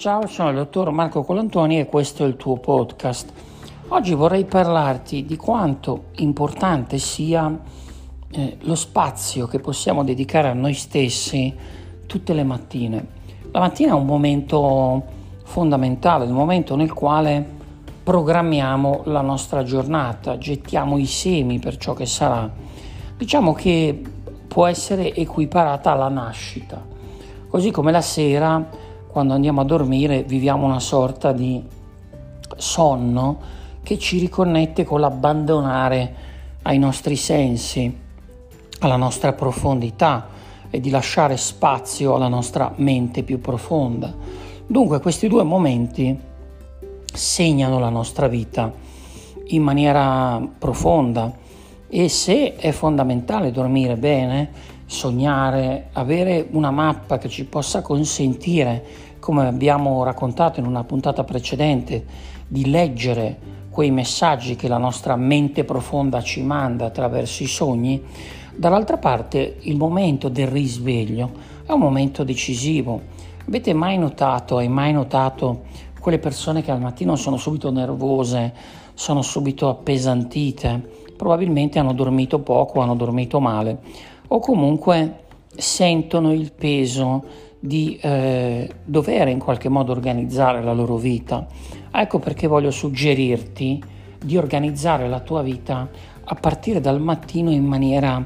Ciao, sono il dottor Marco Colantoni e questo è il tuo podcast. Oggi vorrei parlarti di quanto importante sia eh, lo spazio che possiamo dedicare a noi stessi tutte le mattine. La mattina è un momento fondamentale, il momento nel quale programmiamo la nostra giornata, gettiamo i semi per ciò che sarà. Diciamo che può essere equiparata alla nascita, così come la sera quando andiamo a dormire viviamo una sorta di sonno che ci riconnette con l'abbandonare ai nostri sensi, alla nostra profondità e di lasciare spazio alla nostra mente più profonda. Dunque questi due momenti segnano la nostra vita in maniera profonda e se è fondamentale dormire bene, sognare, avere una mappa che ci possa consentire, come abbiamo raccontato in una puntata precedente, di leggere quei messaggi che la nostra mente profonda ci manda attraverso i sogni, dall'altra parte il momento del risveglio è un momento decisivo. Avete mai notato, hai mai notato quelle persone che al mattino sono subito nervose, sono subito appesantite, probabilmente hanno dormito poco, hanno dormito male o comunque sentono il peso di eh, dover in qualche modo organizzare la loro vita. Ecco perché voglio suggerirti di organizzare la tua vita a partire dal mattino in maniera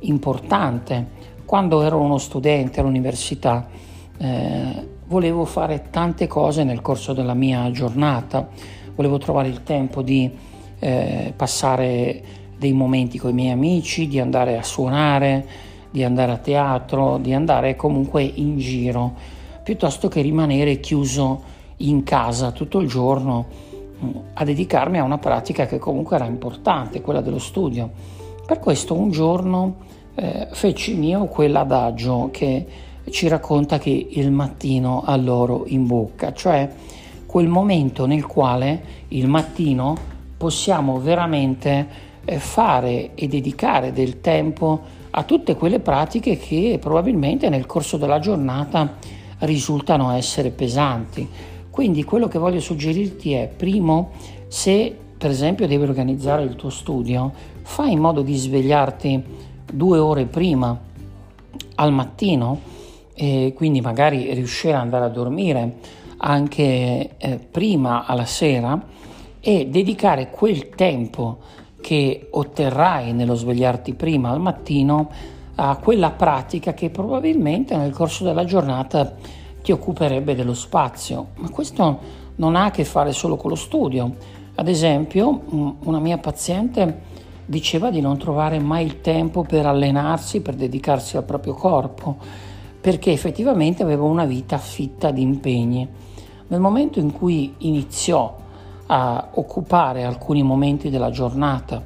importante. Quando ero uno studente all'università eh, volevo fare tante cose nel corso della mia giornata, volevo trovare il tempo di eh, passare dei momenti con i miei amici, di andare a suonare, di andare a teatro, di andare comunque in giro, piuttosto che rimanere chiuso in casa tutto il giorno mm, a dedicarmi a una pratica che comunque era importante, quella dello studio. Per questo un giorno eh, feci mio quell'adagio che ci racconta che il mattino ha l'oro in bocca, cioè quel momento nel quale il mattino possiamo veramente fare e dedicare del tempo a tutte quelle pratiche che probabilmente nel corso della giornata risultano essere pesanti. Quindi quello che voglio suggerirti è, primo, se per esempio devi organizzare il tuo studio, fai in modo di svegliarti due ore prima al mattino e quindi magari riuscire ad andare a dormire anche eh, prima alla sera e dedicare quel tempo che otterrai nello svegliarti prima al mattino a quella pratica che probabilmente nel corso della giornata ti occuperebbe dello spazio. Ma questo non ha a che fare solo con lo studio. Ad esempio, una mia paziente diceva di non trovare mai il tempo per allenarsi, per dedicarsi al proprio corpo, perché effettivamente aveva una vita fitta di impegni. Nel momento in cui iniziò a occupare alcuni momenti della giornata,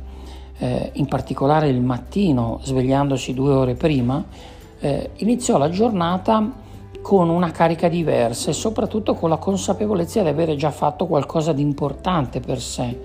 eh, in particolare il mattino, svegliandosi due ore prima, eh, iniziò la giornata con una carica diversa e soprattutto con la consapevolezza di avere già fatto qualcosa di importante per sé.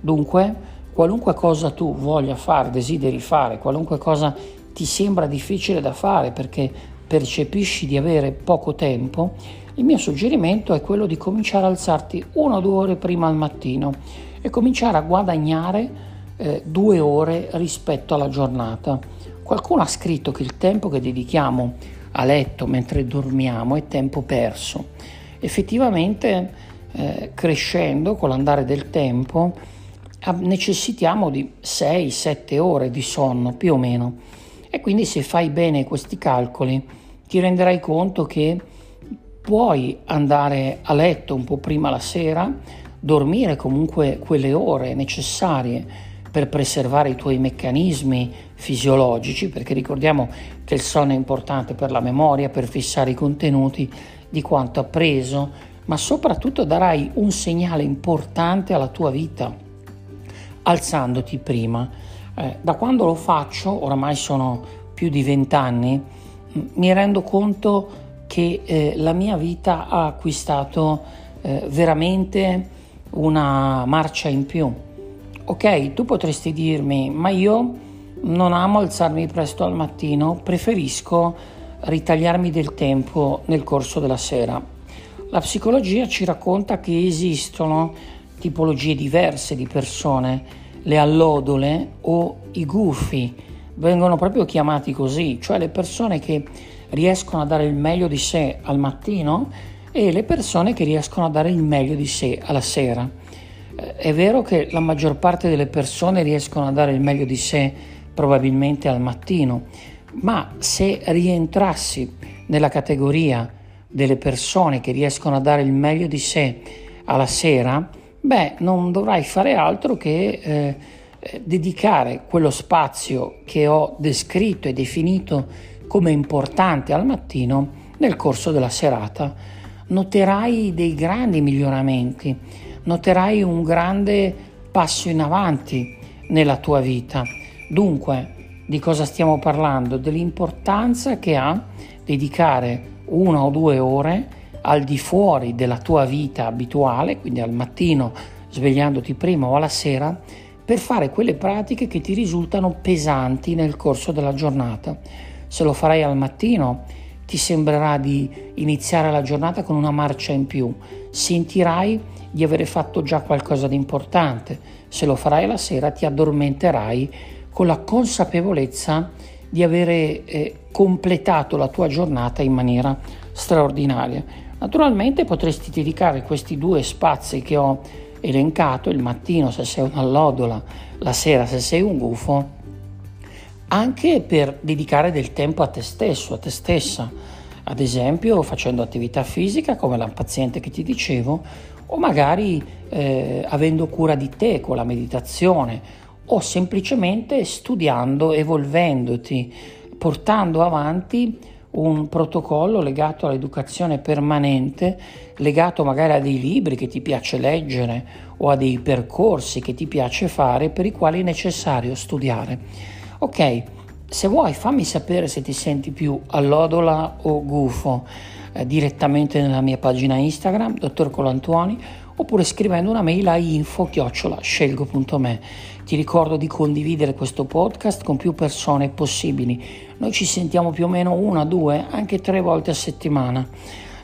Dunque, qualunque cosa tu voglia fare, desideri fare, qualunque cosa ti sembra difficile da fare perché percepisci di avere poco tempo, il mio suggerimento è quello di cominciare a alzarti una o due ore prima al mattino e cominciare a guadagnare eh, due ore rispetto alla giornata. Qualcuno ha scritto che il tempo che dedichiamo a letto mentre dormiamo è tempo perso. Effettivamente, eh, crescendo con l'andare del tempo, necessitiamo di 6-7 ore di sonno più o meno. E quindi se fai bene questi calcoli ti renderai conto che puoi andare a letto un po' prima la sera, dormire comunque quelle ore necessarie per preservare i tuoi meccanismi fisiologici, perché ricordiamo che il sonno è importante per la memoria, per fissare i contenuti di quanto appreso, ma soprattutto darai un segnale importante alla tua vita, alzandoti prima. Eh, da quando lo faccio, oramai sono più di vent'anni, mi rendo conto che eh, la mia vita ha acquistato eh, veramente una marcia in più. Ok, tu potresti dirmi, ma io non amo alzarmi presto al mattino, preferisco ritagliarmi del tempo nel corso della sera. La psicologia ci racconta che esistono tipologie diverse di persone, le allodole o i gufi, vengono proprio chiamati così, cioè le persone che riescono a dare il meglio di sé al mattino e le persone che riescono a dare il meglio di sé alla sera. Eh, è vero che la maggior parte delle persone riescono a dare il meglio di sé probabilmente al mattino, ma se rientrassi nella categoria delle persone che riescono a dare il meglio di sé alla sera, beh, non dovrai fare altro che eh, eh dedicare quello spazio che ho descritto e definito come importante al mattino nel corso della serata. Noterai dei grandi miglioramenti, noterai un grande passo in avanti nella tua vita. Dunque, di cosa stiamo parlando? Dell'importanza che ha dedicare una o due ore al di fuori della tua vita abituale, quindi al mattino svegliandoti prima o alla sera, per fare quelle pratiche che ti risultano pesanti nel corso della giornata. Se lo farai al mattino, ti sembrerà di iniziare la giornata con una marcia in più, sentirai di avere fatto già qualcosa di importante. Se lo farai la sera, ti addormenterai con la consapevolezza di avere eh, completato la tua giornata in maniera straordinaria. Naturalmente potresti dedicare questi due spazi che ho elencato, il mattino se sei un'allodola, la sera se sei un gufo, anche per dedicare del tempo a te stesso, a te stessa, ad esempio facendo attività fisica come la paziente che ti dicevo, o magari eh, avendo cura di te con la meditazione o semplicemente studiando, evolvendoti, portando avanti un protocollo legato all'educazione permanente, legato magari a dei libri che ti piace leggere o a dei percorsi che ti piace fare per i quali è necessario studiare. Ok, se vuoi fammi sapere se ti senti più allodola o gufo eh, direttamente nella mia pagina Instagram, dottor Colantuoni, oppure scrivendo una mail a info-scelgo.me. Ti ricordo di condividere questo podcast con più persone possibili. Noi ci sentiamo più o meno una, due, anche tre volte a settimana,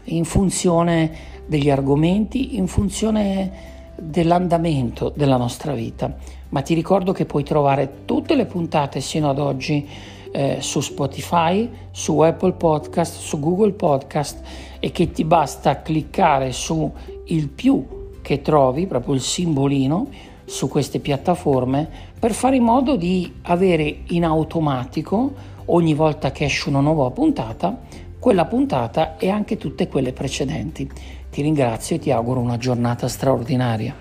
in funzione degli argomenti, in funzione dell'andamento della nostra vita. Ma ti ricordo che puoi trovare tutte le puntate sino ad oggi eh, su Spotify, su Apple Podcast, su Google Podcast e che ti basta cliccare su il più che trovi, proprio il simbolino, su queste piattaforme per fare in modo di avere in automatico ogni volta che esce una nuova puntata, quella puntata e anche tutte quelle precedenti. Ti ringrazio e ti auguro una giornata straordinaria.